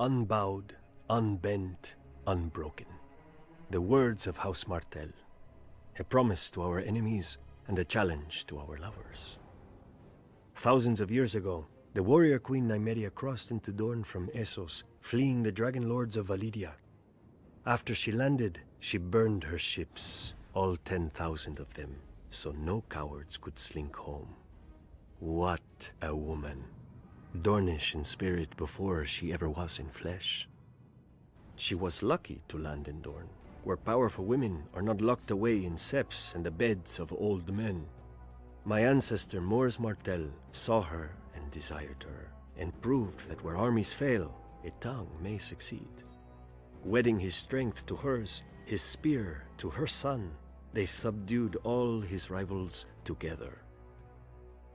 unbowed, unbent, unbroken. The words of House Martell, a promise to our enemies and a challenge to our lovers. Thousands of years ago, the warrior queen Nymeria crossed into Dorne from Essos, fleeing the dragon lords of Valyria. After she landed, she burned her ships, all 10,000 of them, so no cowards could slink home. What a woman. Dornish in spirit before she ever was in flesh. She was lucky to land in Dorne, where powerful women are not locked away in septs and the beds of old men. My ancestor Mors Martell saw her and desired her, and proved that where armies fail, a tongue may succeed. Wedding his strength to hers, his spear to her sun, they subdued all his rivals together.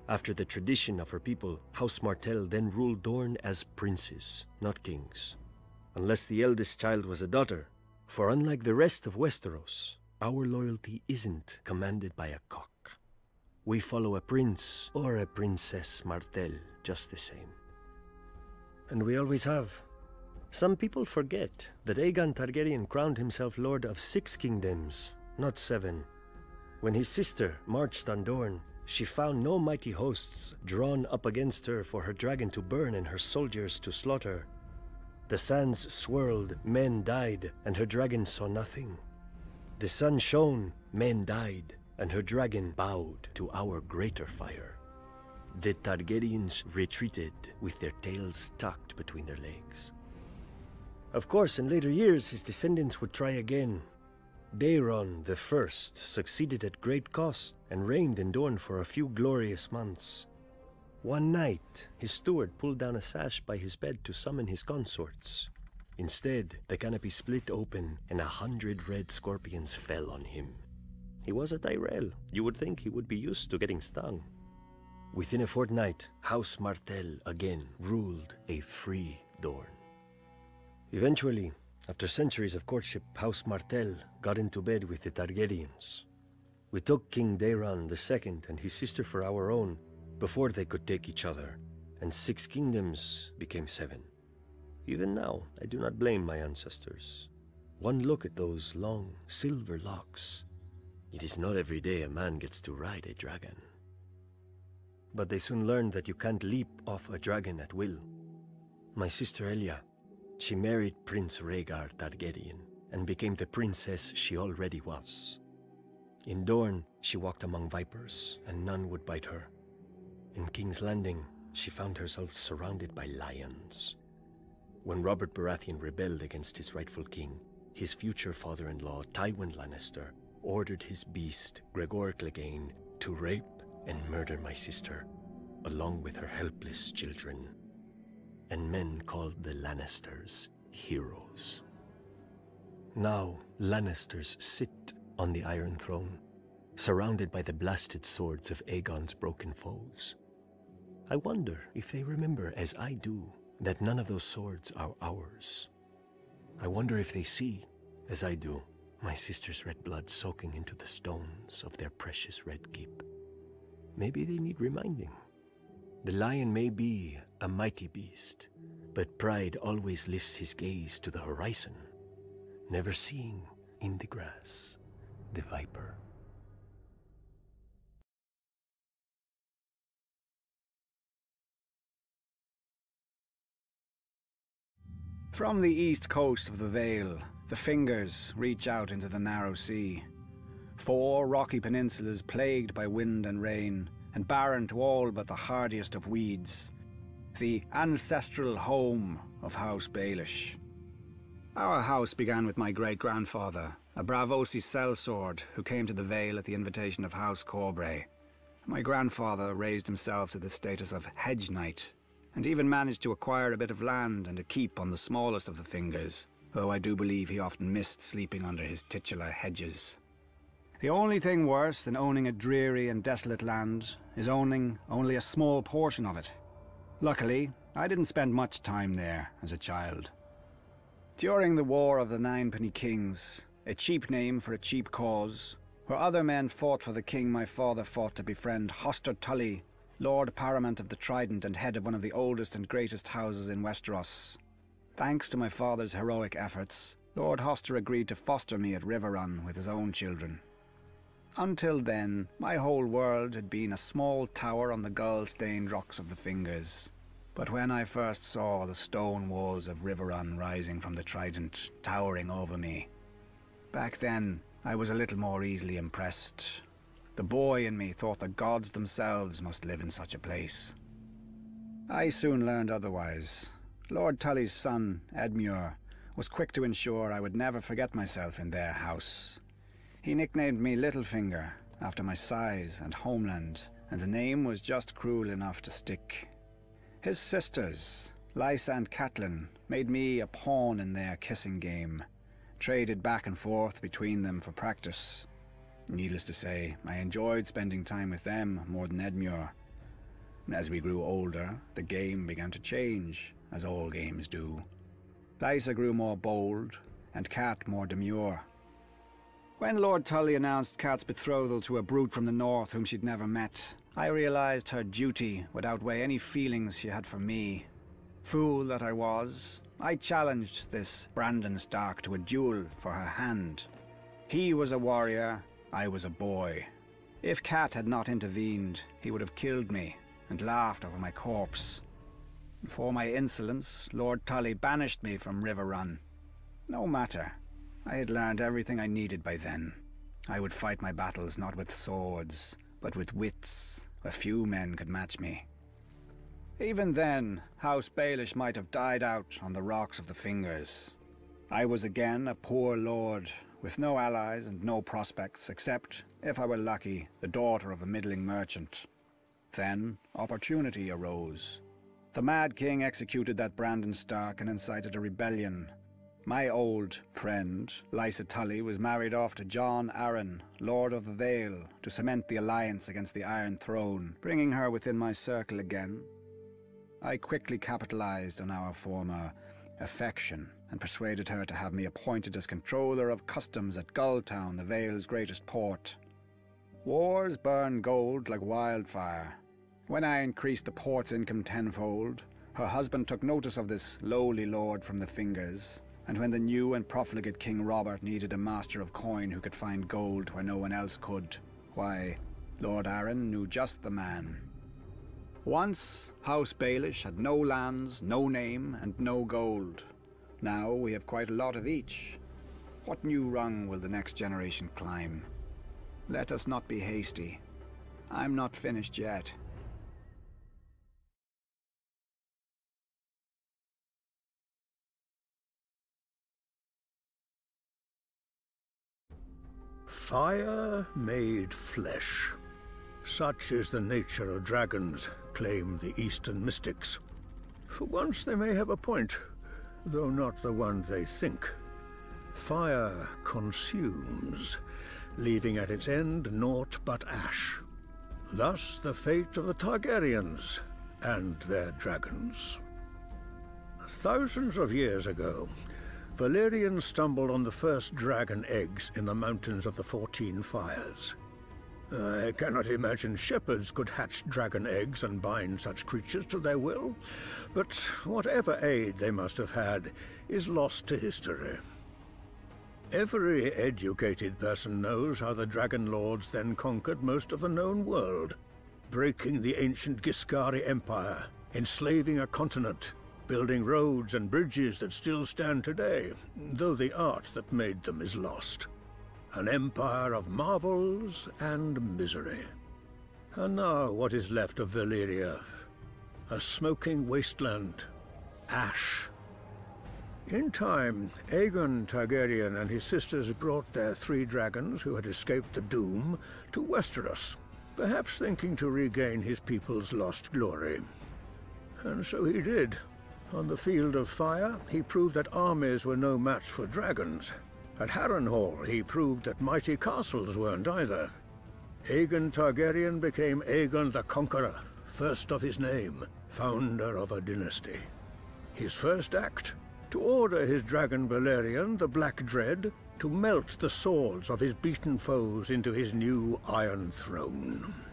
After the tradition of her people, House Martell then ruled Dorne as princes, not kings. Unless the eldest child was a daughter, for unlike the rest of Westeros, our loyalty isn't commanded by a cock. We follow a prince or a princess Martell just the same. And we always have. Some people forget that Aegon Targaryen crowned himself lord of six kingdoms, not seven. When his sister marched on Dorne, she found no mighty hosts drawn up against her for her dragon to burn and her soldiers to slaughter. The sands swirled, men died, and her dragon saw nothing. The sun shone, men died, and her dragon bowed to our greater fire. The Targaryens retreated with their tails tucked between their legs. Of course, in later years, his descendants would try again. Daeron First succeeded at great cost and reigned in Dorne for a few glorious months. One night, his steward pulled down a sash by his bed to summon his consorts. Instead, the canopy split open and a hundred red scorpions fell on him. He was a Tyrell. You would think he would be used to getting stung. Within a fortnight, House Martell again ruled a free Dorne. Eventually, after centuries of courtship, House Martell got into bed with the Targaryens. We took King Daeron II and his sister for our own before they could take each other, and six kingdoms became seven. Even now, I do not blame my ancestors. One look at those long, silver locks. It is not every day a man gets to ride a dragon. But they soon learned that you can't leap off a dragon at will. My sister Elia, she married Prince Rhaegar Targaryen and became the princess she already was. In Dorne, she walked among vipers, and none would bite her. In King's Landing, she found herself surrounded by lions. When Robert Baratheon rebelled against his rightful king, his future father-in-law, Tywin Lannister, ordered his beast, Gregor Clegane, to rape and murder my sister, along with her helpless children. And men called the Lannisters heroes. Now, Lannisters sit on the Iron Throne, surrounded by the blasted swords of Aegon's broken foes. I wonder if they remember, as I do, that none of those swords are ours. I wonder if they see, as I do, my sister's red blood soaking into the stones of their precious red keep. Maybe they need reminding. The lion may be a mighty beast, but pride always lifts his gaze to the horizon, never seeing in the grass the viper. From the east coast of the Vale, the fingers reach out into the narrow sea. Four rocky peninsulas plagued by wind and rain, and barren to all but the hardiest of weeds. The ancestral home of House Baelish. Our house began with my great grandfather, a Braavosi sellsword who came to the Vale at the invitation of House Corbray. My grandfather raised himself to the status of hedge knight, and even managed to acquire a bit of land and a keep on the smallest of the fingers, though I do believe he often missed sleeping under his titular hedges. The only thing worse than owning a dreary and desolate land is owning only a small portion of it. Luckily, I didn't spend much time there as a child. During the War of the Ninepenny Kings, a cheap name for a cheap cause, where other men fought for the king my father fought to befriend Hoster Tully Lord Paramount of the Trident and head of one of the oldest and greatest houses in Westeros. Thanks to my father's heroic efforts, Lord Hoster agreed to foster me at Riverrun with his own children. Until then, my whole world had been a small tower on the gull-stained rocks of the Fingers. But when I first saw the stone walls of Riverrun rising from the Trident, towering over me, back then I was a little more easily impressed. The boy in me thought the gods themselves must live in such a place. I soon learned otherwise. Lord Tully's son, Edmure, was quick to ensure I would never forget myself in their house. He nicknamed me Littlefinger, after my size and homeland, and the name was just cruel enough to stick. His sisters, Lysa and Catelyn, made me a pawn in their kissing game, traded back and forth between them for practice. Needless to say, I enjoyed spending time with them more than Edmure. As we grew older, the game began to change, as all games do. Lysa grew more bold, and Cat more demure. When Lord Tully announced Cat's betrothal to a brute from the north whom she'd never met, I realized her duty would outweigh any feelings she had for me. Fool that I was, I challenged this Brandon Stark to a duel for her hand. He was a warrior, I was a boy. If Cat had not intervened, he would have killed me and laughed over my corpse. For my insolence, Lord Tully banished me from Riverrun. No matter. I had learned everything I needed by then. I would fight my battles not with swords, but with wits. A few men could match me. Even then, House Baelish might have died out on the rocks of the Fingers. I was again a poor lord, with no allies and no prospects, except, if I were lucky, the daughter of a middling merchant. Then, opportunity arose. The Mad King executed that Brandon Stark and incited a rebellion. My old friend, Lysa Tully, was married off to Jon Arryn, Lord of the Vale, to cement the alliance against the Iron Throne, bringing her within my circle again. I quickly capitalized on our former affection and persuaded her to have me appointed as controller of customs at Gulltown, the Vale's greatest port. Wars burn gold like wildfire, when I increased the port's income tenfold, her husband took notice of this lowly lord from the fingers, and when the new and profligate King Robert needed a master of coin who could find gold where no one else could, why, Lord Arryn knew just the man. Once, House Baelish had no lands, no name, and no gold. Now we have quite a lot of each. What new rung will the next generation climb? Let us not be hasty. I'm not finished yet. Fire made flesh. Such is the nature of dragons, claim the Eastern mystics. For once they may have a point, though not the one they think. Fire consumes, leaving at its end naught but ash. Thus the fate of the Targaryens and their dragons. Thousands of years ago, Valyrian stumbled on the first dragon eggs in the mountains of the Fourteen Fires. I cannot imagine shepherds could hatch dragon eggs and bind such creatures to their will, but whatever aid they must have had is lost to history. Every educated person knows how the Dragon Lords then conquered most of the known world, breaking the ancient Ghiscari Empire, enslaving a continent, building roads and bridges that still stand today, though the art that made them is lost. An empire of marvels and misery. And now what is left of Valyria? A smoking wasteland. Ash. In time, Aegon Targaryen and his sisters brought their three dragons who had escaped the Doom to Westeros, perhaps thinking to regain his people's lost glory. And so he did. On the field of fire, he proved that armies were no match for dragons. At Harrenhal, he proved that mighty castles weren't either. Aegon Targaryen became Aegon the Conqueror, first of his name, founder of a dynasty. His first act, to order his dragon Balerion, the Black Dread, to melt the swords of his beaten foes into his new Iron Throne.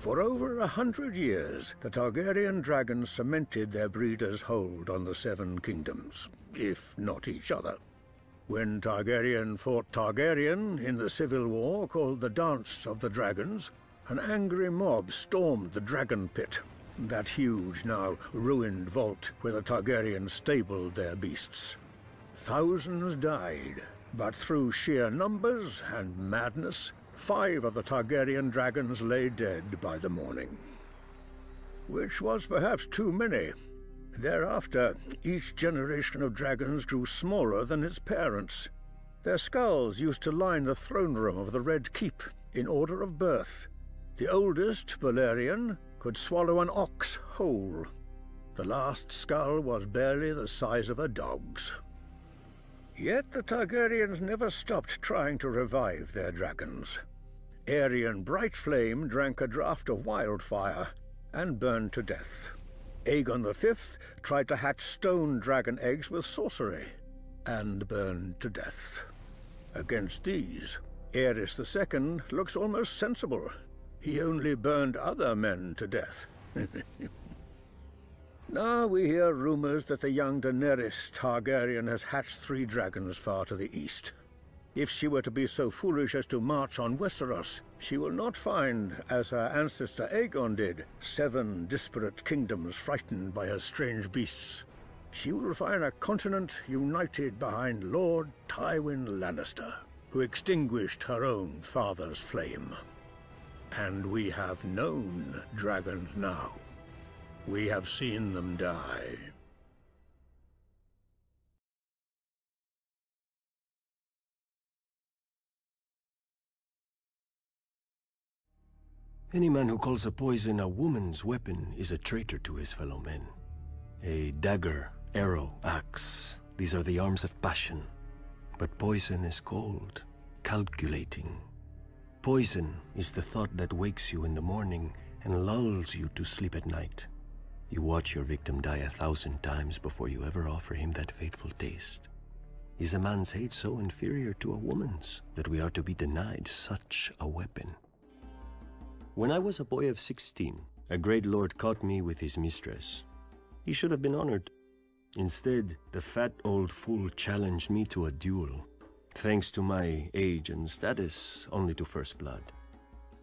For over a hundred years, the Targaryen dragons cemented their breeders' hold on the Seven Kingdoms, if not each other. When Targaryen fought Targaryen in the civil war called the Dance of the Dragons, an angry mob stormed the Dragon Pit, that huge, now ruined vault where the Targaryens stabled their beasts. Thousands died, but through sheer numbers and madness, five of the Targaryen dragons lay dead by the morning. Which was perhaps too many. Thereafter, each generation of dragons grew smaller than its parents. Their skulls used to line the throne room of the Red Keep in order of birth. The oldest, Balerion, could swallow an ox whole. The last skull was barely the size of a dog's. Yet the Targaryens never stopped trying to revive their dragons. Aerion Brightflame drank a draught of wildfire and burned to death. Aegon V tried to hatch stone dragon eggs with sorcery and burned to death. Against these, Aerys II looks almost sensible. He only burned other men to death. Now we hear rumors that the young Daenerys Targaryen has hatched three dragons far to the east. If she were to be so foolish as to march on Westeros, she will not find, as her ancestor Aegon did, seven disparate kingdoms frightened by her strange beasts. She will find a continent united behind Lord Tywin Lannister, who extinguished her own father's flame. And we have known dragons now. We have seen them die. Any man who calls a poison a woman's weapon is a traitor to his fellow men. A dagger, arrow, axe, these are the arms of passion. But poison is cold, calculating. Poison is the thought that wakes you in the morning and lulls you to sleep at night. You watch your victim die a thousand times before you ever offer him that fateful taste. Is a man's hate so inferior to a woman's that we are to be denied such a weapon? When I was a boy of sixteen, a great lord caught me with his mistress. He should have been honored. Instead, the fat old fool challenged me to a duel, thanks to my age and status, only to first blood.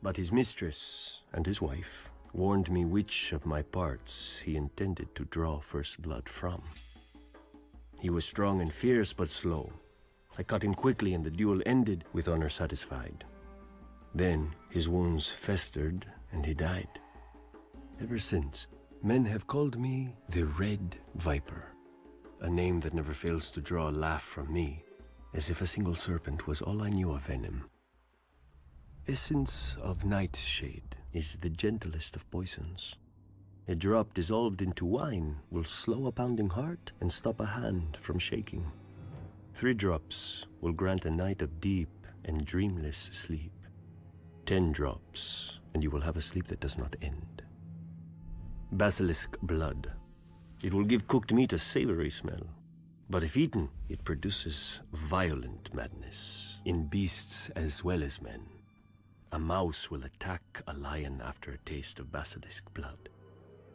But his mistress and his wife warned me which of my parts he intended to draw first blood from. He was strong and fierce, but slow. I cut him quickly, and the duel ended with honor satisfied. Then his wounds festered, and he died. Ever since, men have called me the Red Viper, a name that never fails to draw a laugh from me, as if a single serpent was all I knew of venom. Essence of nightshade is the gentlest of poisons. A drop dissolved into wine will slow a pounding heart and stop a hand from shaking. Three drops will grant a night of deep and dreamless sleep. Ten drops, and you will have a sleep that does not end. Basilisk blood. It will give cooked meat a savory smell, but if eaten, it produces violent madness in beasts as well as men. A mouse will attack a lion after a taste of basilisk blood.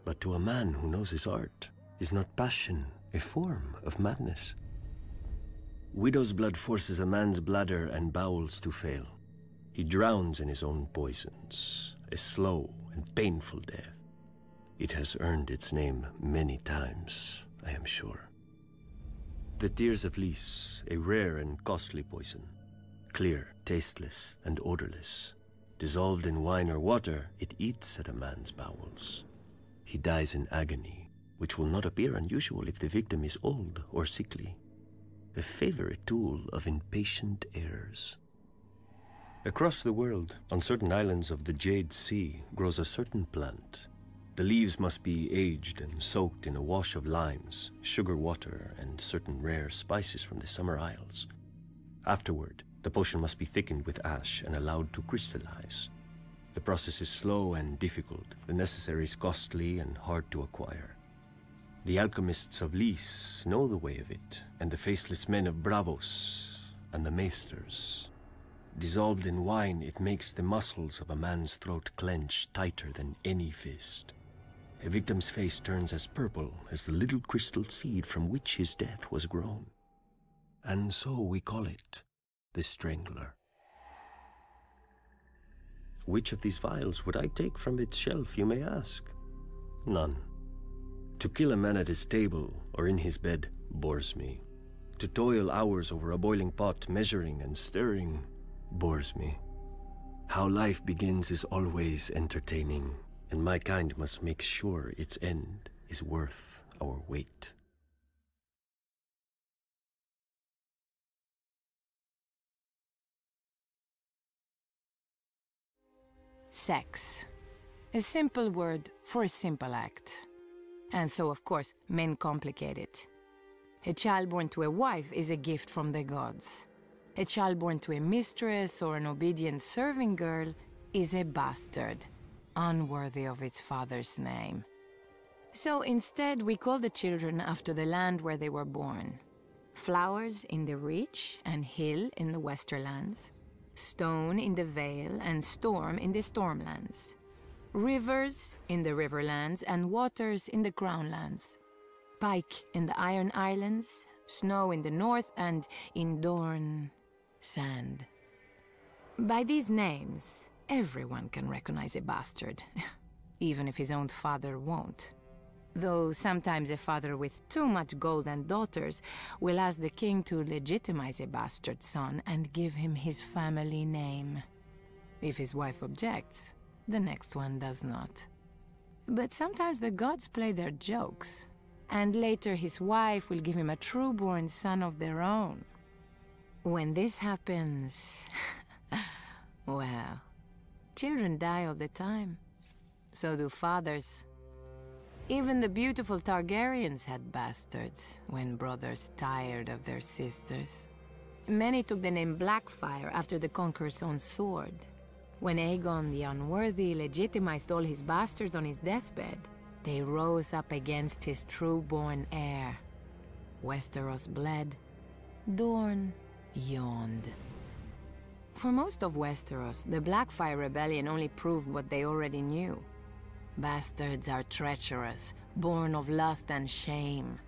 But to a man who knows his art, is not passion a form of madness? Widow's blood forces a man's bladder and bowels to fail. He drowns in his own poisons, a slow and painful death. It has earned its name many times, I am sure. The tears of Lys, a rare and costly poison. Clear, tasteless, and odorless. Dissolved in wine or water, it eats at a man's bowels. He dies in agony, which will not appear unusual if the victim is old or sickly. A favorite tool of impatient heirs. Across the world, on certain islands of the Jade Sea, grows a certain plant. The leaves must be aged and soaked in a wash of limes, sugar water, and certain rare spices from the summer isles. Afterward, the potion must be thickened with ash and allowed to crystallize. The process is slow and difficult, the necessaries costly and hard to acquire. The alchemists of Lys know the way of it, and the faceless men of Braavos, and the maesters. Dissolved in wine, it makes the muscles of a man's throat clench tighter than any fist. A victim's face turns as purple as the little crystal seed from which his death was grown. And so we call it the Strangler. Which of these vials would I take from its shelf, you may ask? None. To kill a man at his table or in his bed bores me. To toil hours over a boiling pot, measuring and stirring, bores me. How life begins is always entertaining, and my kind must make sure its end is worth our wait. Sex. A simple word for a simple act. And so, of course, men complicate it. A child born to a wife is a gift from the gods. A child born to a mistress or an obedient serving girl is a bastard, unworthy of its father's name. So instead, we call the children after the land where they were born. Flowers in the Reach and Hill in the Westerlands, Stone in the Vale and Storm in the Stormlands, Rivers in the Riverlands and Waters in the Crownlands, Pike in the Iron Islands, Snow in the north and in Dorne sand. By these names, everyone can recognize a bastard, even if his own father won't. Though sometimes a father with too much gold and daughters will ask the king to legitimize a bastard son and give him his family name. If his wife objects, the next one does not. But sometimes the gods play their jokes, and later his wife will give him a true-born son of their own. When this happens, well, children die all the time. So do fathers. Even the beautiful Targaryens had bastards when brothers tired of their sisters. Many took the name Blackfyre after the Conqueror's own sword. When Aegon the Unworthy legitimized all his bastards on his deathbed, they rose up against his true-born heir. Westeros bled. Dorne yawned. For most of Westeros, the Blackfyre Rebellion only proved what they already knew. Bastards are treacherous, born of lust and shame.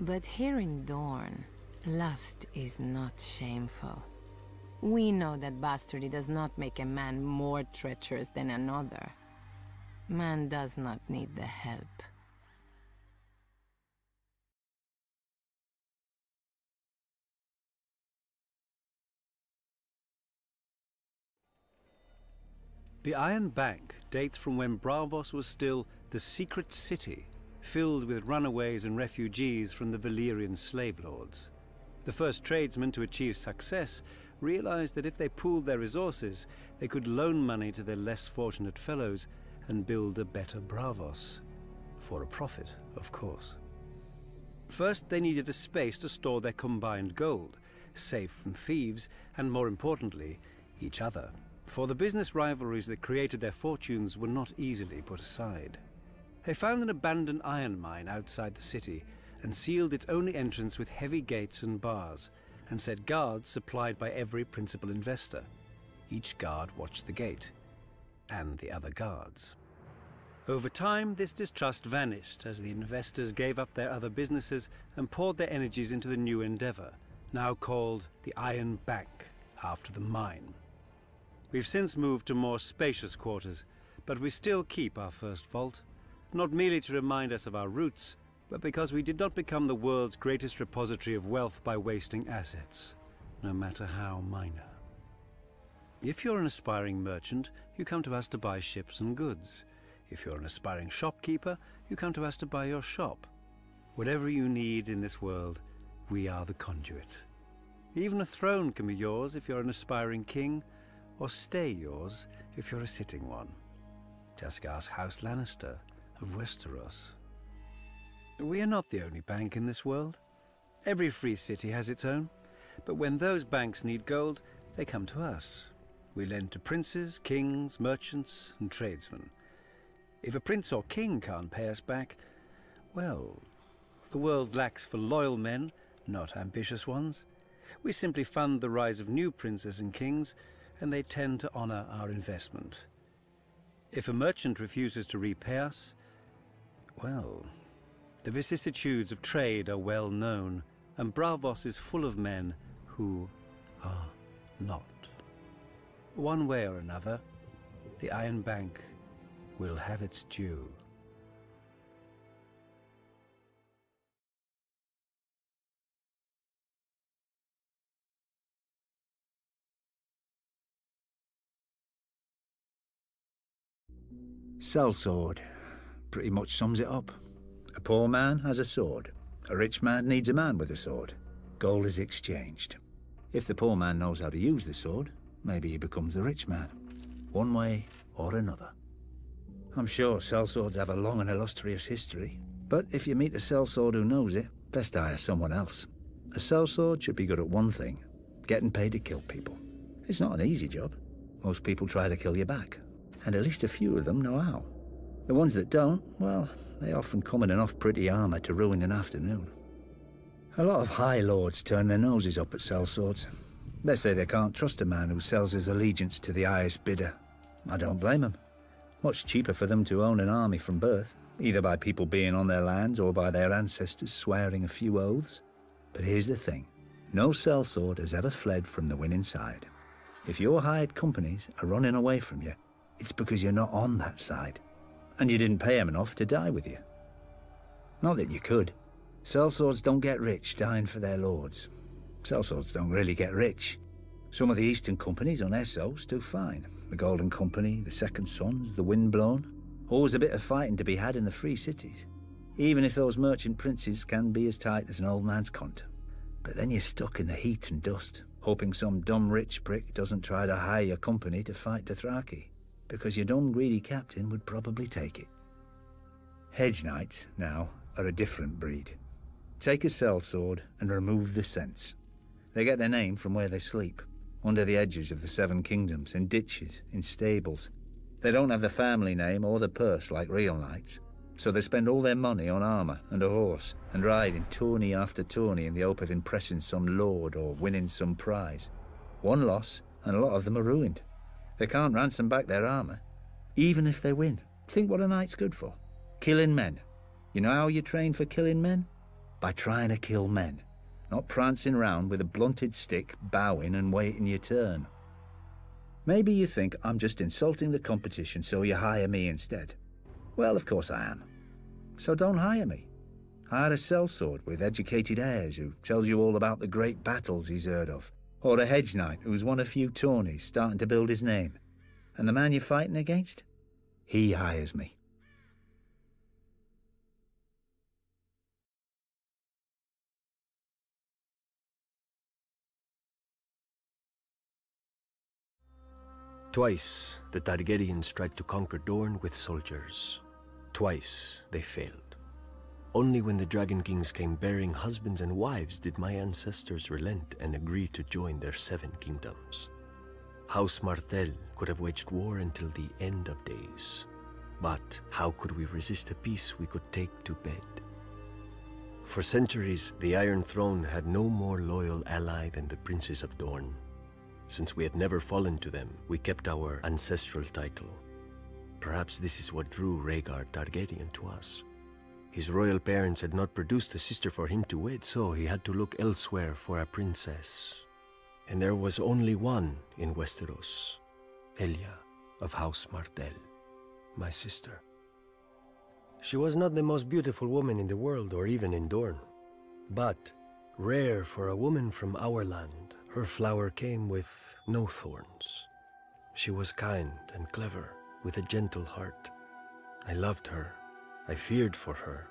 But here in Dorne, lust is not shameful. We know that bastardy does not make a man more treacherous than another. Man does not need the help. The Iron Bank dates from when Braavos was still the secret city, filled with runaways and refugees from the Valyrian slave lords. The first tradesmen to achieve success realized that if they pooled their resources, they could loan money to their less fortunate fellows and build a better Braavos. For a profit, of course. First, they needed a space to store their combined gold, safe from thieves, and more importantly, each other for the business rivalries that created their fortunes were not easily put aside. They found an abandoned iron mine outside the city and sealed its only entrance with heavy gates and bars, and set guards supplied by every principal investor. Each guard watched the gate, and the other guards. Over time, this distrust vanished as the investors gave up their other businesses and poured their energies into the new endeavor, now called the Iron Bank, after the mine. We've since moved to more spacious quarters, but we still keep our first vault, not merely to remind us of our roots, but because we did not become the world's greatest repository of wealth by wasting assets, no matter how minor. If you're an aspiring merchant, you come to us to buy ships and goods. If you're an aspiring shopkeeper, you come to us to buy your shop. Whatever you need in this world, we are the conduit. Even a throne can be yours if you're an aspiring king, or stay yours if you're a sitting one. Just ask House Lannister of Westeros. We are not the only bank in this world. Every free city has its own, but when those banks need gold, they come to us. We lend to princes, kings, merchants, and tradesmen. If a prince or king can't pay us back, well, the world lacks for loyal men, not ambitious ones. We simply fund the rise of new princes and kings and they tend to honor our investment. If a merchant refuses to repay us, well, the vicissitudes of trade are well known, and Braavos is full of men who are not. One way or another, the Iron Bank will have its due. Sellsword. Pretty much sums it up. A poor man has a sword. A rich man needs a man with a sword. Gold is exchanged. If the poor man knows how to use the sword, maybe he becomes the rich man. One way or another. I'm sure sellswords have a long and illustrious history, but if you meet a sellsword who knows it, best hire someone else. A sellsword should be good at one thing, getting paid to kill people. It's not an easy job. Most people try to kill you back, and at least a few of them know how. The ones that don't, well, they often come in enough pretty armour to ruin an afternoon. A lot of high lords turn their noses up at sell sellswords. They say they can't trust a man who sells his allegiance to the highest bidder. I don't blame them. Much cheaper for them to own an army from birth, either by people being on their lands or by their ancestors swearing a few oaths. But here's the thing. No sellsword has ever fled from the winning side. If your hired companies are running away from you, it's because you're not on that side, and you didn't pay them enough to die with you. Not that you could. Sellswords don't get rich dying for their lords. Sellswords don't really get rich. Some of the Eastern companies on Essos do fine. The Golden Company, the Second Sons, the Windblown. Always a bit of fighting to be had in the free cities. Even if those merchant princes can be as tight as an old man's cunt. But then you're stuck in the heat and dust, hoping some dumb rich prick doesn't try to hire your company to fight Dothraki because your dumb greedy captain would probably take it. Hedge knights, now, are a different breed. Take a sellsword and remove the sense. They get their name from where they sleep, under the edges of the Seven Kingdoms, in ditches, in stables. They don't have the family name or the purse like real knights, so they spend all their money on armour and a horse, and ride in tourney after tourney in the hope of impressing some lord or winning some prize. One loss, and a lot of them are ruined. They can't ransom back their armour. Even if they win, think what a knight's good for. Killing men. You know how you train for killing men? By trying to kill men. Not prancing round with a blunted stick, bowing and waiting your turn. Maybe you think I'm just insulting the competition so you hire me instead. Well, of course I am. So don't hire me. Hire a sellsword with educated airs who tells you all about the great battles he's heard of, or a hedge knight who's won a few tourneys starting to build his name. And the man you're fighting against? He hires me. Twice the Targaryens tried to conquer Dorne with soldiers. Twice they failed. Only when the Dragon Kings came bearing husbands and wives did my ancestors relent and agree to join their seven kingdoms. House Martell could have waged war until the end of days. But how could we resist a peace we could take to bed? For centuries, the Iron Throne had no more loyal ally than the princes of Dorne. Since we had never fallen to them, we kept our ancestral title. Perhaps this is what drew Rhaegar Targaryen to us. His royal parents had not produced a sister for him to wed, so he had to look elsewhere for a princess. And there was only one in Westeros, Elia of House Martell, my sister. She was not the most beautiful woman in the world or even in Dorne, but rare for a woman from our land. Her flower came with no thorns. She was kind and clever, with a gentle heart. I loved her. I feared for her.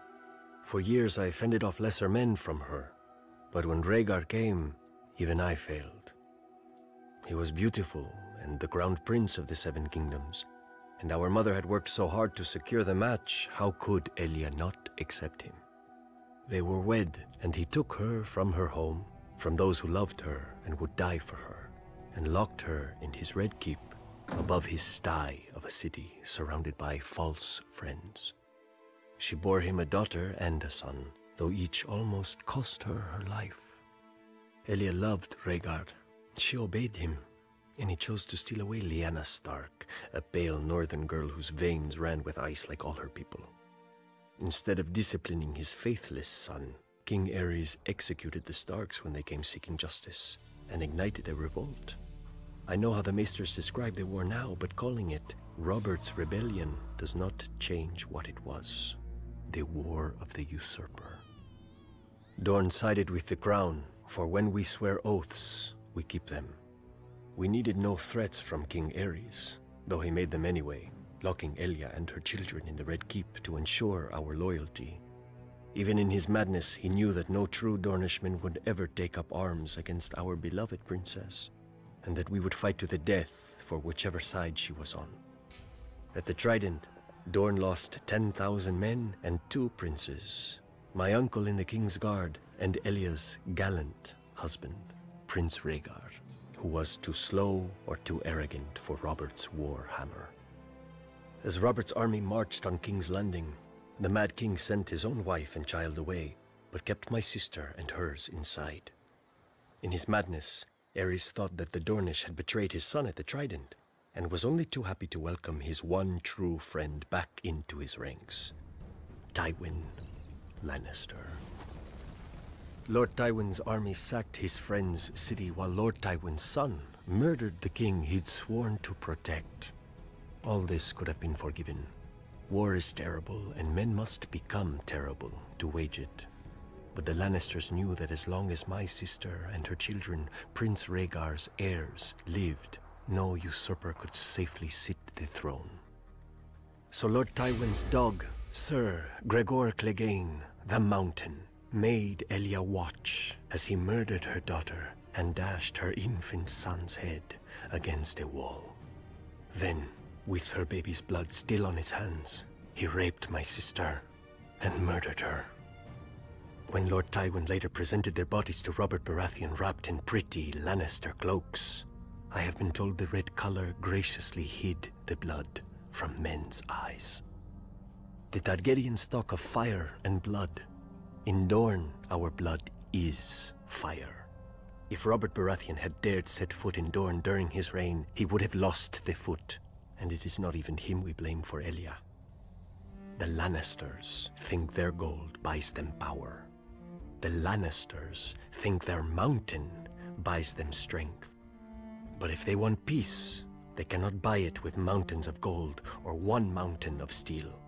For years I fended off lesser men from her. But when Rhaegar came, even I failed. He was beautiful and the crowned prince of the Seven Kingdoms. And our mother had worked so hard to secure the match, how could Elia not accept him? They were wed, and he took her from her home, from those who loved her and would die for her, and locked her in his red keep above his sty of a city surrounded by false friends. She bore him a daughter and a son, though each almost cost her her life. Elia loved Rhaegar. She obeyed him. And he chose to steal away Lyanna Stark, a pale northern girl whose veins ran with ice like all her people. Instead of disciplining his faithless son, King Aerys executed the Starks when they came seeking justice and ignited a revolt. I know how the Maesters describe the war now, but calling it Robert's Rebellion does not change what it was the War of the Usurper. Dorne sided with the Crown, for when we swear oaths, we keep them. We needed no threats from King Aerys, though he made them anyway, locking Elia and her children in the Red Keep to ensure our loyalty. Even in his madness, he knew that no true Dornishman would ever take up arms against our beloved princess, and that we would fight to the death for whichever side she was on. At the Trident, Dorne lost 10,000 men and two princes. My uncle in the King's Guard and Elia's gallant husband, Prince Rhaegar, who was too slow or too arrogant for Robert's war hammer. As Robert's army marched on King's Landing, the Mad King sent his own wife and child away, but kept my sister and hers inside. In his madness, Aerys thought that the Dornish had betrayed his son at the Trident, and was only too happy to welcome his one true friend back into his ranks, Tywin Lannister. Lord Tywin's army sacked his friend's city while Lord Tywin's son murdered the king he'd sworn to protect. All this could have been forgiven. War is terrible, and men must become terrible to wage it. But the Lannisters knew that as long as my sister and her children, Prince Rhaegar's heirs, lived, no usurper could safely sit the throne. So Lord Tywin's dog, Sir Gregor Clegane, the Mountain, made Elia watch as he murdered her daughter and dashed her infant son's head against a wall. Then, with her baby's blood still on his hands, he raped my sister and murdered her. When Lord Tywin later presented their bodies to Robert Baratheon wrapped in pretty Lannister cloaks, I have been told the red color graciously hid the blood from men's eyes. The Targaryen stock of fire and blood. In Dorne, our blood is fire. If Robert Baratheon had dared set foot in Dorne during his reign, he would have lost the foot, and it is not even him we blame for Elia. The Lannisters think their gold buys them power. The Lannisters think their mountain buys them strength. But if they want peace, they cannot buy it with mountains of gold or one mountain of steel.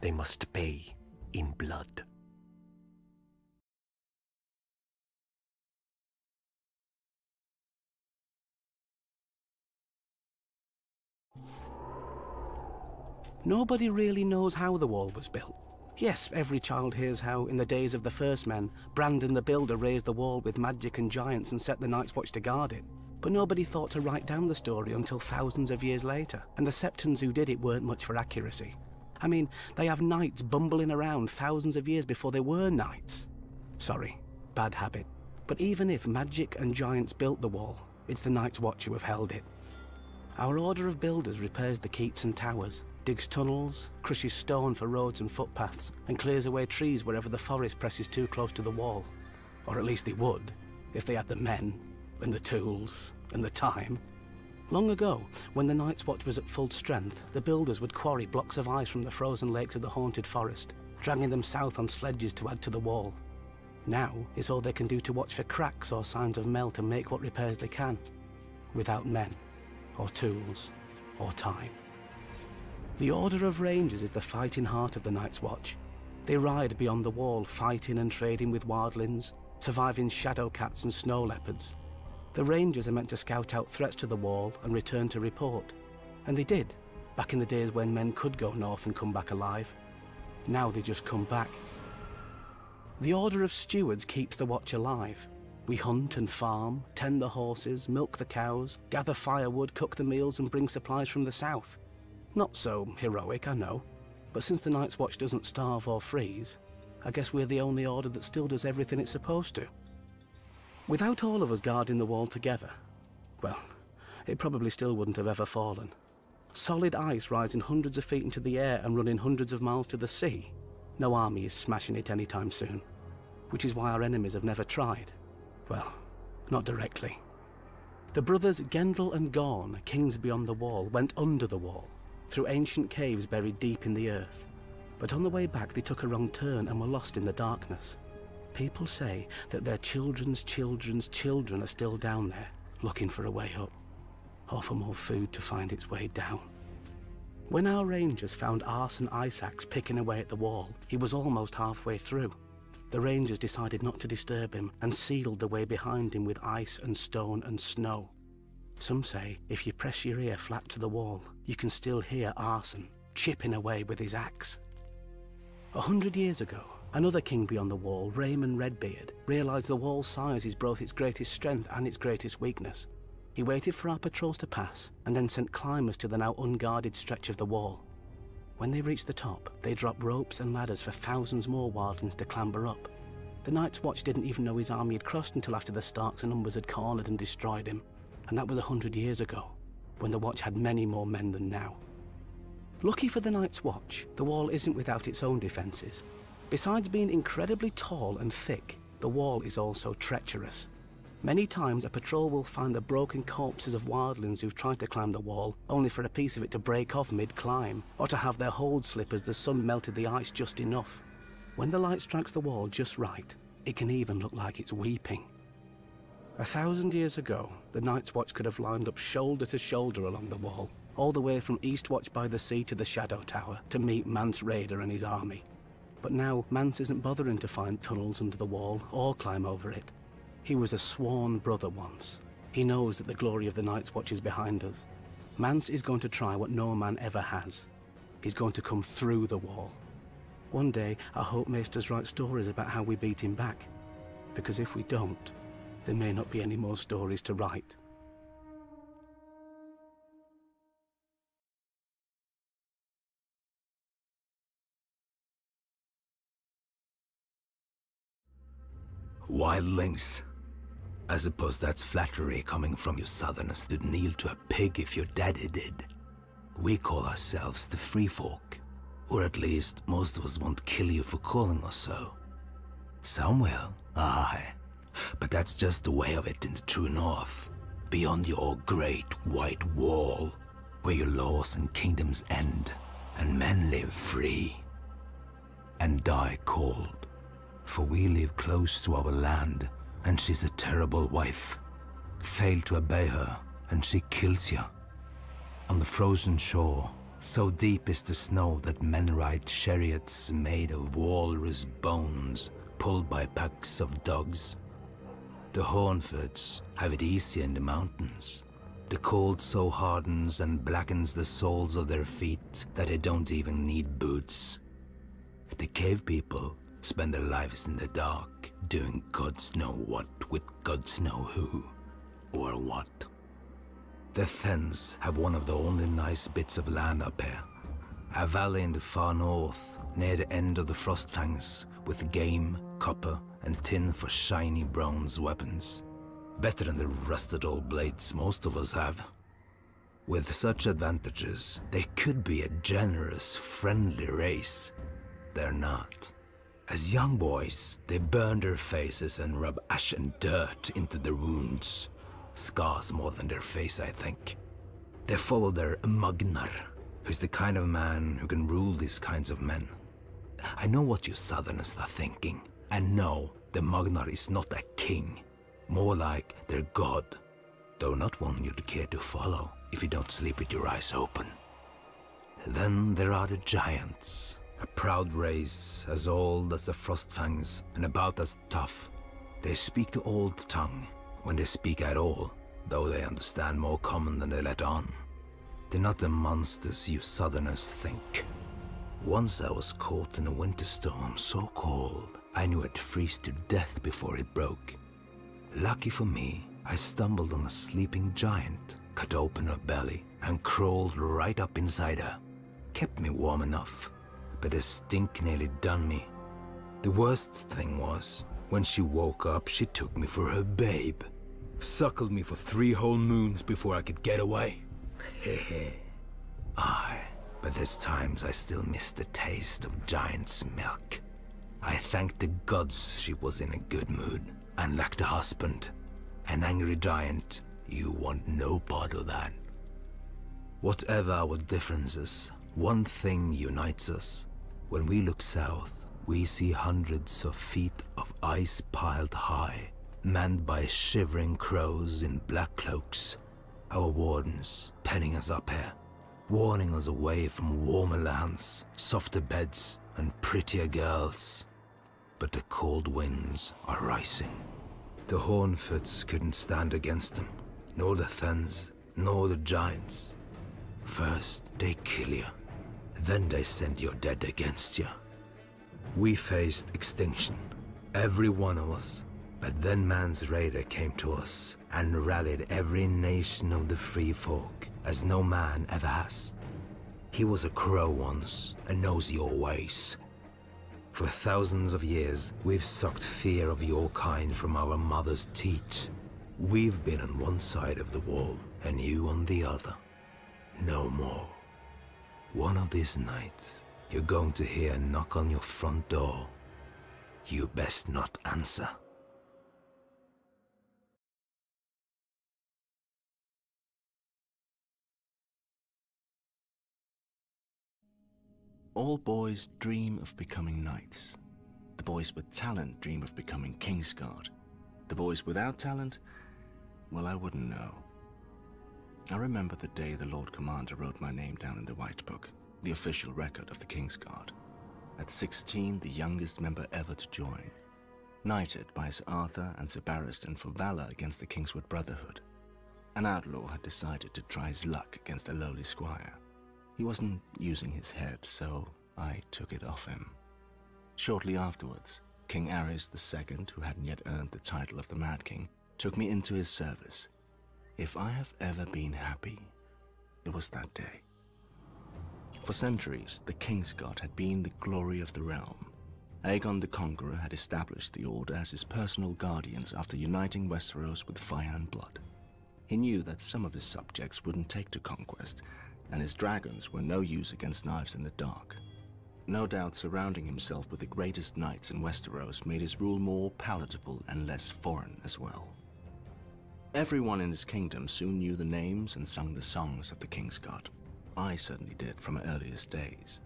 They must pay in blood. Nobody really knows how the wall was built. Yes, every child hears how, in the days of the first men, Brandon the Builder raised the wall with magic and giants and set the Night's Watch to guard it. But nobody thought to write down the story until thousands of years later, and the Septons who did it weren't much for accuracy. I mean, they have knights bumbling around thousands of years before they were knights. Sorry, bad habit. But even if magic and giants built the wall, it's the Night's Watch who have held it. Our order of builders repairs the keeps and towers, digs tunnels, crushes stone for roads and footpaths, and clears away trees wherever the forest presses too close to the wall. Or at least they would, if they had the men, and the tools, and the time. Long ago, when the Night's Watch was at full strength, the builders would quarry blocks of ice from the frozen lake to the haunted forest, dragging them south on sledges to add to the wall. Now, it's all they can do to watch for cracks or signs of melt and make what repairs they can, without men, or tools, or time. The Order of Rangers is the fighting heart of the Night's Watch. They ride beyond the wall, fighting and trading with wildlings, surviving shadow cats and snow leopards. The Rangers are meant to scout out threats to the wall and return to report. And they did, back in the days when men could go north and come back alive. Now they just come back. The Order of Stewards keeps the watch alive. We hunt and farm, tend the horses, milk the cows, gather firewood, cook the meals, and bring supplies from the south. Not so heroic, I know, but since the Night's Watch doesn't starve or freeze, I guess we're the only order that still does everything it's supposed to. Without all of us guarding the wall together, well, it probably still wouldn't have ever fallen. Solid ice rising hundreds of feet into the air and running hundreds of miles to the sea. No army is smashing it anytime soon. Which is why our enemies have never tried. Well, not directly. The brothers Gendel and Gorne, kings beyond the wall, went under the wall, through ancient caves buried deep in the earth. But on the way back, they took a wrong turn and were lost in the darkness. People say that their children's children's children are still down there, looking for a way up, or for more food to find its way down. When our rangers found Arson Iceaxe picking away at the wall, he was almost halfway through. The rangers decided not to disturb him and sealed the way behind him with ice and stone and snow. Some say if you press your ear flat to the wall, you can still hear Arson chipping away with his axe. A hundred years ago, another king beyond the wall, Raymun Redbeard, realised the wall's size is both its greatest strength and its greatest weakness. He waited for our patrols to pass and then sent climbers to the now unguarded stretch of the wall. When they reached the top, they dropped ropes and ladders for thousands more wildlings to clamber up. The Night's Watch didn't even know his army had crossed until after the Starks and Umbers had cornered and destroyed him, and that was a hundred years ago, when the Watch had many more men than now. Lucky for the Night's Watch, the wall isn't without its own defences. Besides being incredibly tall and thick, the wall is also treacherous. Many times a patrol will find the broken corpses of wildlings who've tried to climb the wall, only for a piece of it to break off mid-climb, or to have their hold slip as the sun melted the ice just enough. When the light strikes the wall just right, it can even look like it's weeping. A thousand years ago, the Night's Watch could have lined up shoulder to shoulder along the wall, all the way from Eastwatch by the Sea to the Shadow Tower to meet Mance Rayder and his army. But now, Mance isn't bothering to find tunnels under the wall or climb over it. He was a sworn brother once. He knows that the glory of the Night's Watch is behind us. Mance is going to try what no man ever has. He's going to come through the wall. One day, I hope Maesters write stories about how we beat him back. Because if we don't, there may not be any more stories to write. Wildlings. I suppose that's flattery coming from you southerners to kneel to a pig if your daddy did. We call ourselves the Free Folk. Or at least, most of us won't kill you for calling us so. Some will, aye. But that's just the way of it in the true north. Beyond your great white wall, where your laws and kingdoms end, and men live free. And die cold. For we live close to our land, and she's a terrible wife. Fail to obey her, and she kills you. On the frozen shore, so deep is the snow that men ride chariots made of walrus bones, pulled by packs of dogs. The Hornfoots have it easier in the mountains. The cold so hardens and blackens the soles of their feet that they don't even need boots. The cave people spend their lives in the dark, doing God's know what with God's know who, or what. The Thenns have one of the only nice bits of land up here. A valley in the far north, near the end of the Frostfangs, with game, copper, and tin for shiny bronze weapons. Better than the rusted old blades most of us have. With such advantages, they could be a generous, friendly race. They're not. As young boys, they burn their faces and rub ash and dirt into their wounds. Scars more than their face, I think. They follow their Magnar, who's the kind of man who can rule these kinds of men. I know what you southerners are thinking, and no, the Magnar is not a king. More like their god, though not one you'd care to follow if you don't sleep with your eyes open. Then there are the giants, a proud race as old as the Frostfangs and about as tough. They speak the old tongue, when they speak at all, though they understand more common than they let on. They're not the monsters you southerners think. Once I was caught in a winter storm so cold, I knew I'd freeze to death before it broke. Lucky for me, I stumbled on a sleeping giant, cut open her belly, and crawled right up inside her. Kept me warm enough, but the stink nearly done me. The worst thing was, when she woke up, she took me for her babe. Suckled me for three whole moons before I could get away. Aye, but there's times I still miss the taste of giant's milk. I thank the gods she was in a good mood and lacked a husband. An angry giant You want no part of that. Whatever our differences, one thing unites us. When we look south, we see hundreds of feet of ice piled high, manned by shivering crows in black cloaks. Our wardens penning us up here, warning us away from warmer lands, softer beds, and prettier girls. But the cold winds are rising. The Hornfoots couldn't stand against them, nor the Thenns, nor the Giants. First, they kill you. Then they send your dead against you. We faced extinction, every one of us. But then Mance Rayder came to us and rallied every nation of the free folk, as no man ever has. He was a crow once and knows your ways. For thousands of years, we've sucked fear of your kind from our mother's teat. We've been on one side of the wall, and you on the other. No more. One of these nights, you're going to hear a knock on your front door. You best not answer. All boys dream of becoming knights. The boys with talent dream of becoming Kingsguard. The boys without talent, well, I wouldn't know. I remember the day the Lord Commander wrote my name down in the White Book, the official record of the Kingsguard. At 16, the youngest member ever to join. Knighted by Sir Arthur and Sir Barristan for valor against the Kingswood Brotherhood. An outlaw had decided to try his luck against a lowly squire. He wasn't using his head, so I took it off him. Shortly afterwards, King Aerys II, who hadn't yet earned the title of the Mad King, took me into his service. If I have ever been happy, it was that day. For centuries, the king's Kingsguard had been the glory of the realm. Aegon the Conqueror had established the Order as his personal guardians after uniting Westeros with fire and blood. He knew that some of his subjects wouldn't take to conquest, and his dragons were no use against knives in the dark. No doubt surrounding himself with the greatest knights in Westeros made his rule more palatable and less foreign as well. Everyone in his kingdom soon knew the names and sung the songs of the Kingsguard. I certainly did from earliest days.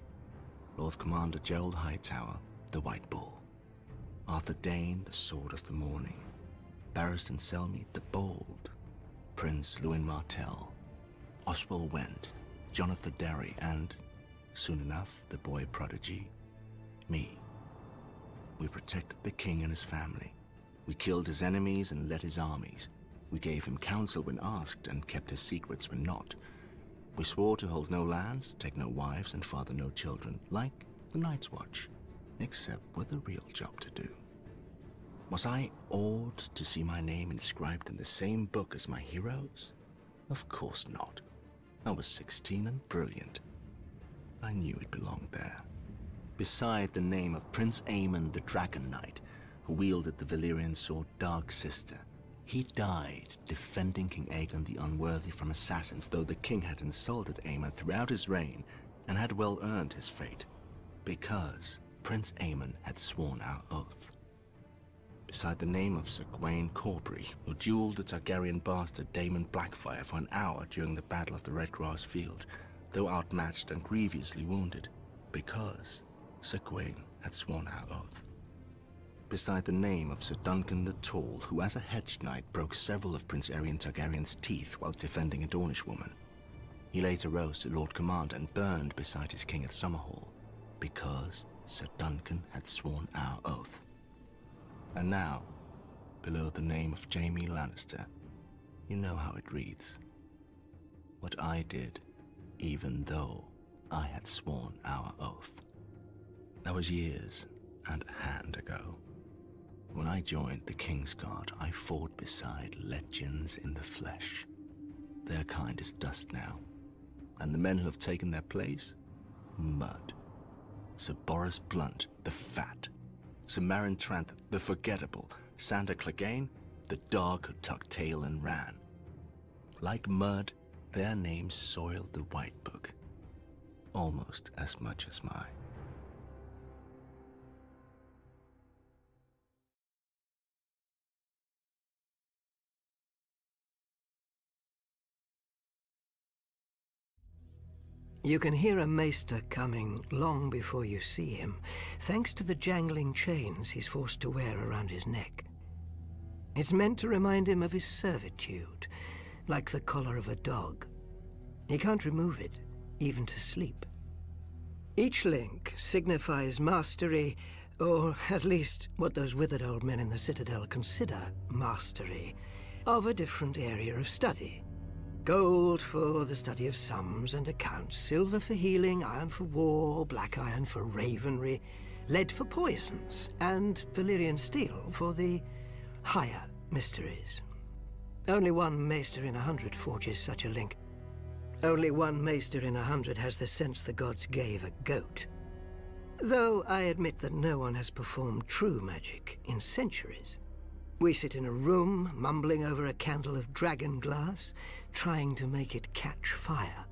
Lord Commander Gerold Hightower, the White Bull. Arthur Dayne, the Sword of the Morning. Barristan Selmy, the Bold. Prince Lewyn Martell. Oswell Whent, Jonathan Derry, and, soon enough, the boy prodigy, me. We protected the king and his family. We killed his enemies and led his armies. We gave him counsel when asked and kept his secrets when not. We swore to hold no lands, take no wives, and father no children, like the Night's Watch, except with a real job to do. Was I awed to see my name inscribed in the same book as my heroes? Of course not. I was 16 and brilliant. I knew it belonged there. Beside the name of Prince Aemon the Dragon Knight, who wielded the Valyrian sword Dark Sister, he died defending King Aegon the Unworthy from assassins, though the king had insulted Aemon throughout his reign and had well earned his fate, because Prince Aemon had sworn our oath. Beside the name of Sir Gwayne Corbray, who dueled the Targaryen bastard Daemon Blackfyre for an hour during the Battle of the Red Grass Field, though outmatched and grievously wounded, because Sir Gwayne had sworn our oath beside the name of Sir Duncan the Tall, who as a hedge knight broke several of Prince Aerion Targaryen's teeth while defending a Dornish woman. He later rose to Lord Commander and burned beside his king at Summerhall, because Sir Duncan had sworn our oath. And now, below the name of Jaime Lannister, you know how it reads. What I did, even though I had sworn our oath. That was years and a hand ago. When I joined the Kingsguard, I fought beside legends in the flesh. Their kind is dust now. And the men who have taken their place? Mud. Sir Boros Blount, the fat. Sir Meryn Trant, the forgettable. Sandor Clegane, the dog who tucked tail and ran. Like mud, their names soiled the White Book. Almost as much as mine. You can hear a maester coming long before you see him, thanks to the jangling chains he's forced to wear around his neck. It's meant to remind him of his servitude, like the collar of a dog. He can't remove it, even to sleep. Each link signifies mastery, or at least what those withered old men in the Citadel consider mastery, of a different area of study. Gold for the study of sums and accounts, silver for healing, iron for war, black iron for ravenry, lead for poisons, and Valyrian steel for the higher mysteries. Only one maester in a hundred forges such a link. Only one maester in a hundred has the sense the gods gave a goat. Though I admit that no one has performed true magic in centuries. We sit in a room, mumbling over a candle of dragon glass, trying to make it catch fire.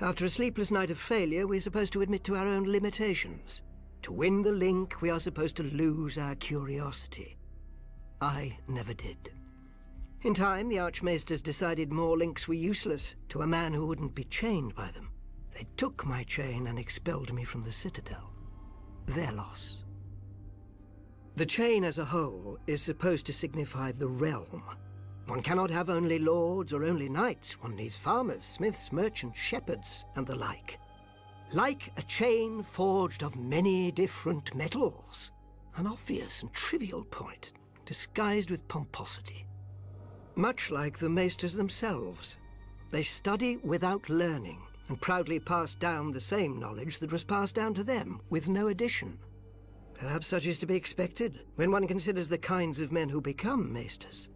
After a sleepless night of failure, we're supposed to admit to our own limitations. To win the link, we are supposed to lose our curiosity. I never did. In time, the Archmaesters decided more links were useless to a man who wouldn't be chained by them. They took my chain and expelled me from the Citadel. Their loss. The chain as a whole is supposed to signify the realm. One cannot have only lords or only knights. One needs farmers, smiths, merchants, shepherds, and the like. Like a chain forged of many different metals. An obvious and trivial point, disguised with pomposity. Much like the maesters themselves. They study without learning, and proudly pass down the same knowledge that was passed down to them, with no addition. Perhaps such is to be expected when one considers the kinds of men who become maesters.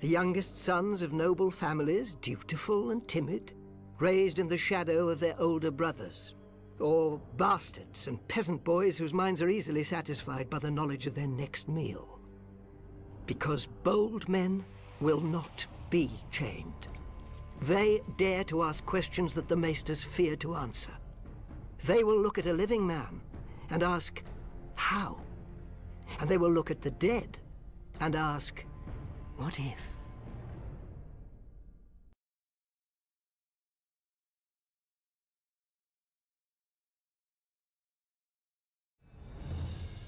The youngest sons of noble families, dutiful and timid, raised in the shadow of their older brothers. Or bastards and peasant boys whose minds are easily satisfied by the knowledge of their next meal. Because bold men will not be chained. They dare to ask questions that the maesters fear to answer. They will look at a living man and ask, how? And they will look at the dead and ask, what if?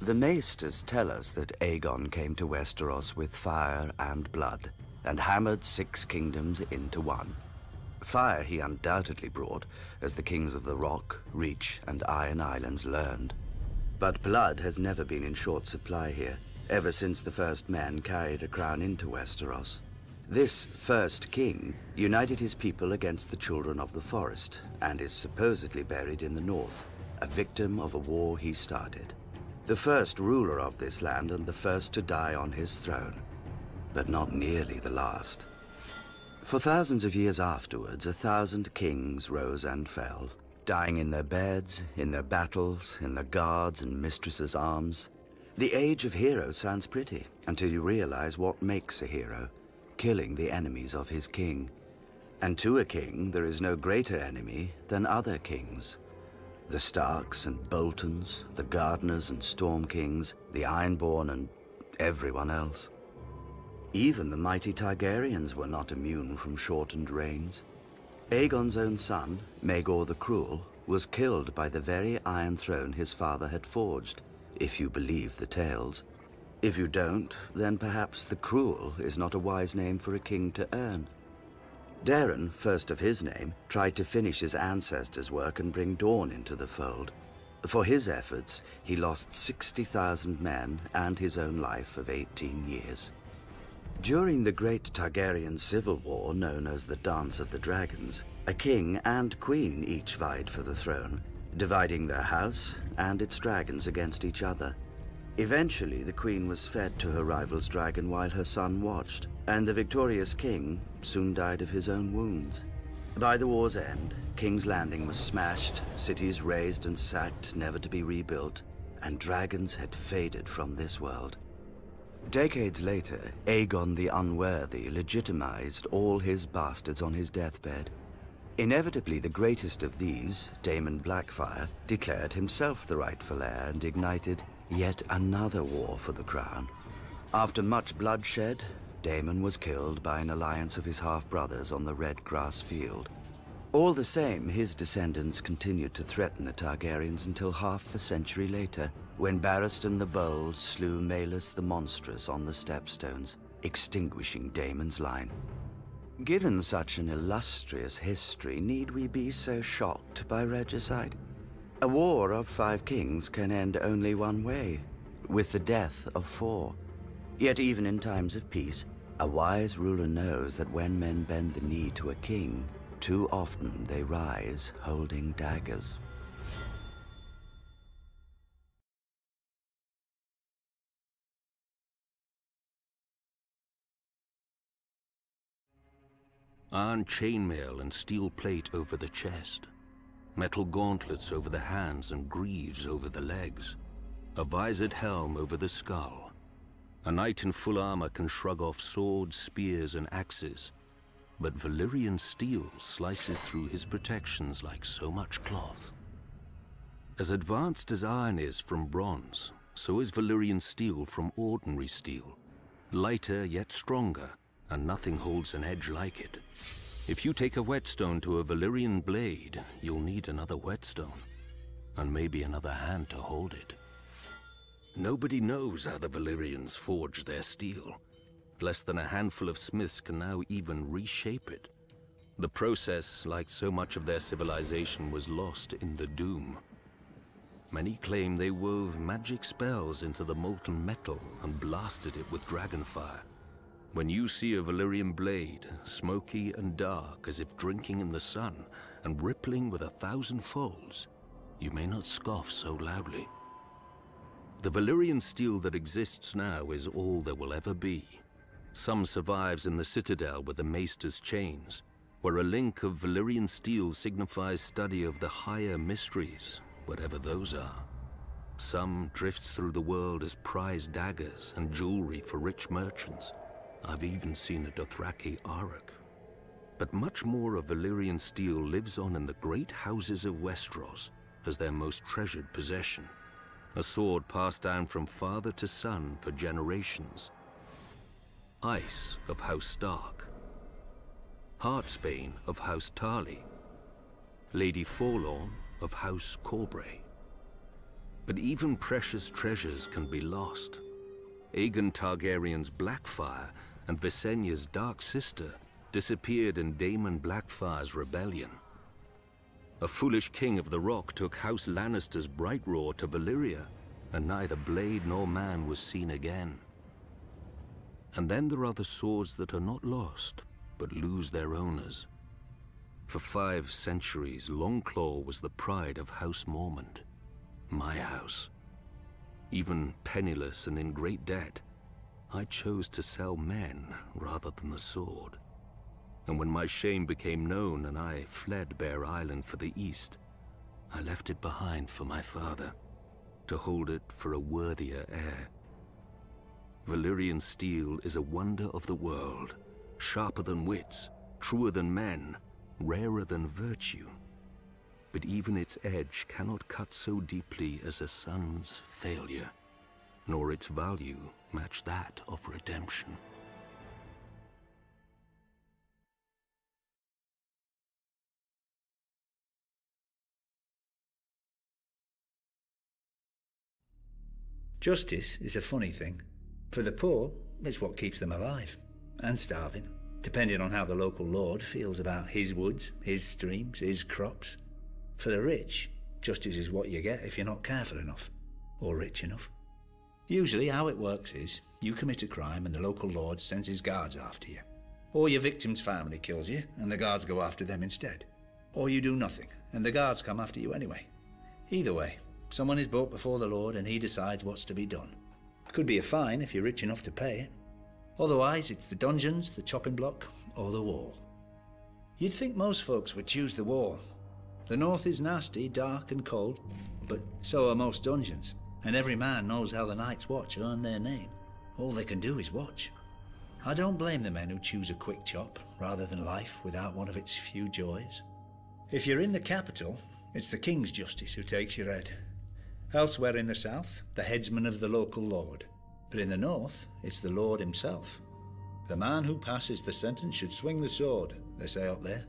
The Maesters tell us that Aegon came to Westeros with fire and blood, and hammered six kingdoms into one. Fire he undoubtedly brought, as the kings of the Rock, Reach, and Iron Islands learned. But blood has never been in short supply here, ever since the first man carried a crown into Westeros. This first king united his people against the children of the forest, and is supposedly buried in the north, a victim of a war he started. The first ruler of this land and the first to die on his throne, but not nearly the last. For thousands of years afterwards, a thousand kings rose and fell, dying in their beds, in their battles, in their guards and mistresses' arms. The age of heroes sounds pretty until you realize what makes a hero killing the enemies of his king. And to a king, there is no greater enemy than other kings. The Starks and Boltons, the Gardeners and Storm Kings, the Ironborn and everyone else. Even the mighty Targaryens were not immune from shortened reigns. Aegon's own son, Maegor the Cruel, was killed by the very Iron Throne his father had forged, if you believe the tales. If you don't, then perhaps the Cruel is not a wise name for a king to earn. Daeron, first of his name, tried to finish his ancestors' work and bring Dorne into the fold. For his efforts, he lost 60,000 men and his own life of 18 years. During the Great Targaryen Civil War, known as the Dance of the Dragons, a king and queen each vied for the throne, dividing their house and its dragons against each other. Eventually, the queen was fed to her rival's dragon while her son watched, and the victorious king soon died of his own wounds. By the war's end, King's Landing was smashed, cities razed and sacked, never to be rebuilt, and dragons had faded from this world. Decades later, Aegon the Unworthy legitimized all his bastards on his deathbed. Inevitably, the greatest of these, Daemon Blackfyre, declared himself the rightful heir and ignited yet another war for the crown. After much bloodshed, Daemon was killed by an alliance of his half-brothers on the Red Grass Field. All the same, his descendants continued to threaten the Targaryens until half a century later, when Barristan the Bold slew Maelys the Monstrous on the Stepstones, extinguishing Daemon's line. Given such an illustrious history, need we be so shocked by regicide? A war of five kings can end only one way, with the death of four. Yet even in times of peace, a wise ruler knows that when men bend the knee to a king, too often they rise holding daggers. Iron chainmail and steel plate over the chest. Metal gauntlets over the hands and greaves over the legs. A visored helm over the skull. A knight in full armor can shrug off swords, spears, and axes. But Valyrian steel slices through his protections like so much cloth. As advanced as iron is from bronze, so is Valyrian steel from ordinary steel. Lighter yet stronger, and nothing holds an edge like it. If you take a whetstone to a Valyrian blade, you'll need another whetstone, and maybe another hand to hold it. Nobody knows how the Valyrians forge their steel. Less than a handful of smiths can now even reshape it. The process, like so much of their civilization, was lost in the Doom. Many claim they wove magic spells into the molten metal and blasted it with dragonfire. When you see a Valyrian blade, smoky and dark as if drinking in the sun, and rippling with a thousand folds, you may not scoff so loudly. The Valyrian steel that exists now is all there will ever be. Some survives in the citadel with the maester's chains, where a link of Valyrian steel signifies study of the higher mysteries, whatever those are. Some drifts through the world as prized daggers and jewelry for rich merchants, I've even seen a Dothraki Arakh. But much more of Valyrian steel lives on in the great houses of Westeros as their most treasured possession. A sword passed down from father to son for generations. Ice of House Stark. Heartsbane of House Tarly. Lady Forlorn of House Corbray. But even precious treasures can be lost. Aegon Targaryen's Blackfyre and Visenya's dark sister disappeared in Daemon Blackfyre's rebellion. A foolish king of the Rock took House Lannister's Brightroar to Valyria, and neither blade nor man was seen again. And then there are the swords that are not lost, but lose their owners. For five centuries, Longclaw was the pride of House Mormont, my house. Even penniless and in great debt, I chose to sell men rather than the sword. And when my shame became known and I fled Bear Island for the East, I left it behind for my father, to hold it for a worthier heir. Valyrian steel is a wonder of the world, sharper than wits, truer than men, rarer than virtue. But even its edge cannot cut so deeply as a son's failure, nor its value match that of redemption. Justice is a funny thing. For the poor, it's what keeps them alive and starving, depending on how the local lord feels about his woods, his streams, his crops. For the rich, justice is what you get if you're not careful enough or rich enough. Usually, how it works is you commit a crime and the local lord sends his guards after you. Or your victim's family kills you and the guards go after them instead. Or you do nothing and the guards come after you anyway. Either way, someone is brought before the Lord and he decides what's to be done. Could be a fine if you're rich enough to pay it. Otherwise, it's the dungeons, the chopping block, or the wall. You'd think most folks would choose the wall. The north is nasty, dark, and cold, but so are most dungeons and every man knows how the Night's Watch earn their name. All they can do is watch. I don't blame the men who choose a quick chop rather than life without one of its few joys. If you're in the capital, it's the King's Justice who takes your head. Elsewhere in the south, the headsman of the local lord. But in the north, it's the lord himself. The man who passes the sentence should swing the sword, they say up there.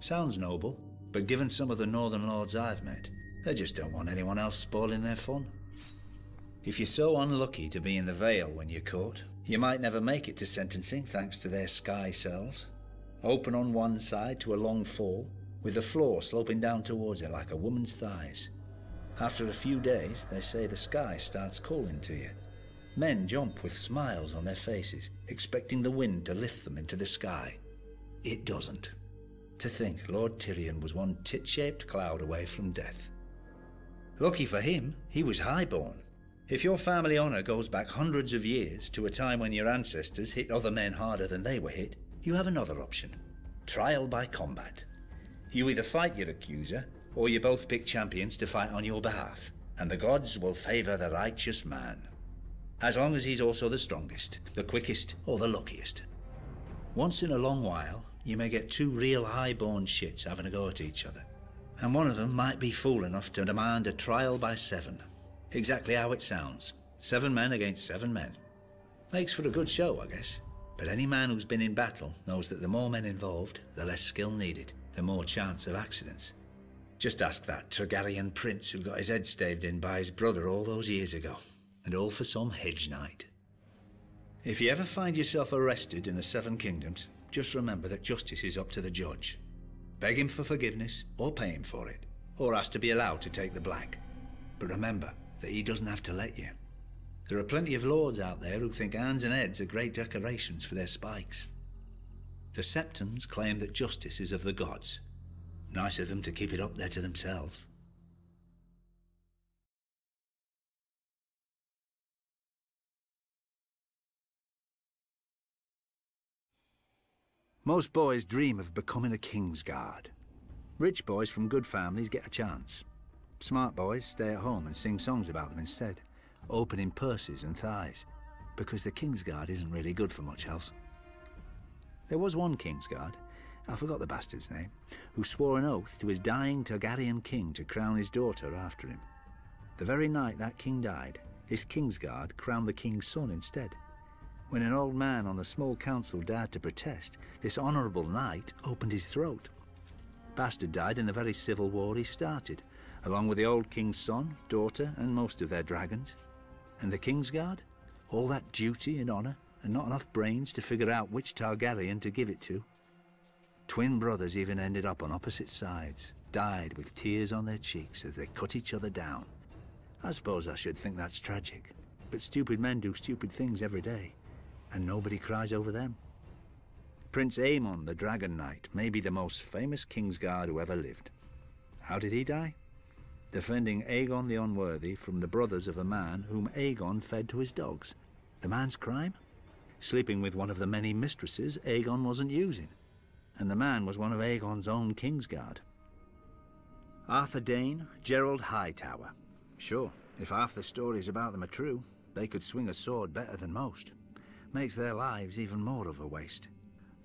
Sounds noble, but given some of the northern lords I've met, they just don't want anyone else spoiling their fun. If you're so unlucky to be in the Vale when you're caught, you might never make it to sentencing thanks to their sky cells. Open on one side to a long fall, with the floor sloping down towards it like a woman's thighs. After a few days, they say the sky starts calling to you. Men jump with smiles on their faces, expecting the wind to lift them into the sky. It doesn't. To think Lord Tyrion was one tit shaped cloud away from death. Lucky for him, he was highborn. If your family honour goes back hundreds of years to a time when your ancestors hit other men harder than they were hit, you have another option trial by combat. You either fight your accuser, or you both pick champions to fight on your behalf, and the gods will favour the righteous man. As long as he's also the strongest, the quickest, or the luckiest. Once in a long while, you may get two real high-born shits having a go at each other. And one of them might be fool enough to demand a trial by seven. Exactly how it sounds. Seven men against seven men. Makes for a good show, I guess. But any man who's been in battle knows that the more men involved, the less skill needed, the more chance of accidents. Just ask that Targaryen prince who got his head staved in by his brother all those years ago. And all for some hedge knight. If you ever find yourself arrested in the Seven Kingdoms, just remember that justice is up to the judge. Beg him for forgiveness, or pay him for it, or ask to be allowed to take the black. But remember that he doesn't have to let you. There are plenty of lords out there who think hands and heads are great decorations for their spikes. The Septons claim that justice is of the gods. Nice of them to keep it up there to themselves. Most boys dream of becoming a King's Guard. Rich boys from good families get a chance. Smart boys stay at home and sing songs about them instead, opening purses and thighs, because the King's Guard isn't really good for much else. There was one King's Guard, I forgot the bastard's name, who swore an oath to his dying Targaryen king to crown his daughter after him. The very night that king died, this King's Guard crowned the king's son instead. When an old man on the small council dared to protest, this honourable knight opened his throat. Bastard died in the very civil war he started, along with the old king's son, daughter, and most of their dragons. And the Kingsguard? All that duty and honour, and not enough brains to figure out which Targaryen to give it to. Twin brothers even ended up on opposite sides, died with tears on their cheeks as they cut each other down. I suppose I should think that's tragic, but stupid men do stupid things every day and nobody cries over them. Prince Aemon the Dragon Knight may be the most famous Kingsguard who ever lived. How did he die? Defending Aegon the Unworthy from the brothers of a man whom Aegon fed to his dogs. The man's crime? Sleeping with one of the many mistresses Aegon wasn't using. And the man was one of Aegon's own Kingsguard. Arthur Dayne, Gerold Hightower. Sure, if half the stories about them are true, they could swing a sword better than most makes their lives even more of a waste.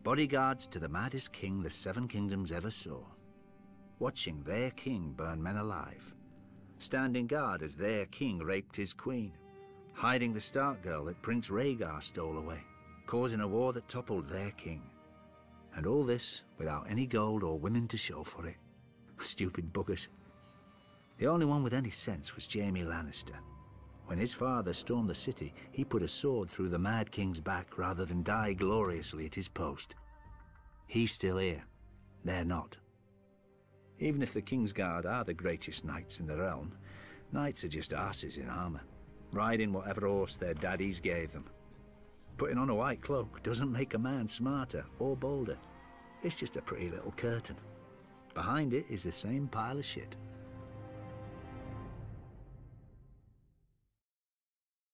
Bodyguards to the maddest king the Seven Kingdoms ever saw. Watching their king burn men alive. Standing guard as their king raped his queen. Hiding the Stark girl that Prince Rhaegar stole away. Causing a war that toppled their king. And all this without any gold or women to show for it. Stupid buggers. The only one with any sense was Jaime Lannister. When his father stormed the city, he put a sword through the Mad King's back rather than die gloriously at his post. He's still here. They're not. Even if the King's Guard are the greatest knights in the realm, knights are just asses in armour, riding whatever horse their daddies gave them. Putting on a white cloak doesn't make a man smarter or bolder. It's just a pretty little curtain. Behind it is the same pile of shit.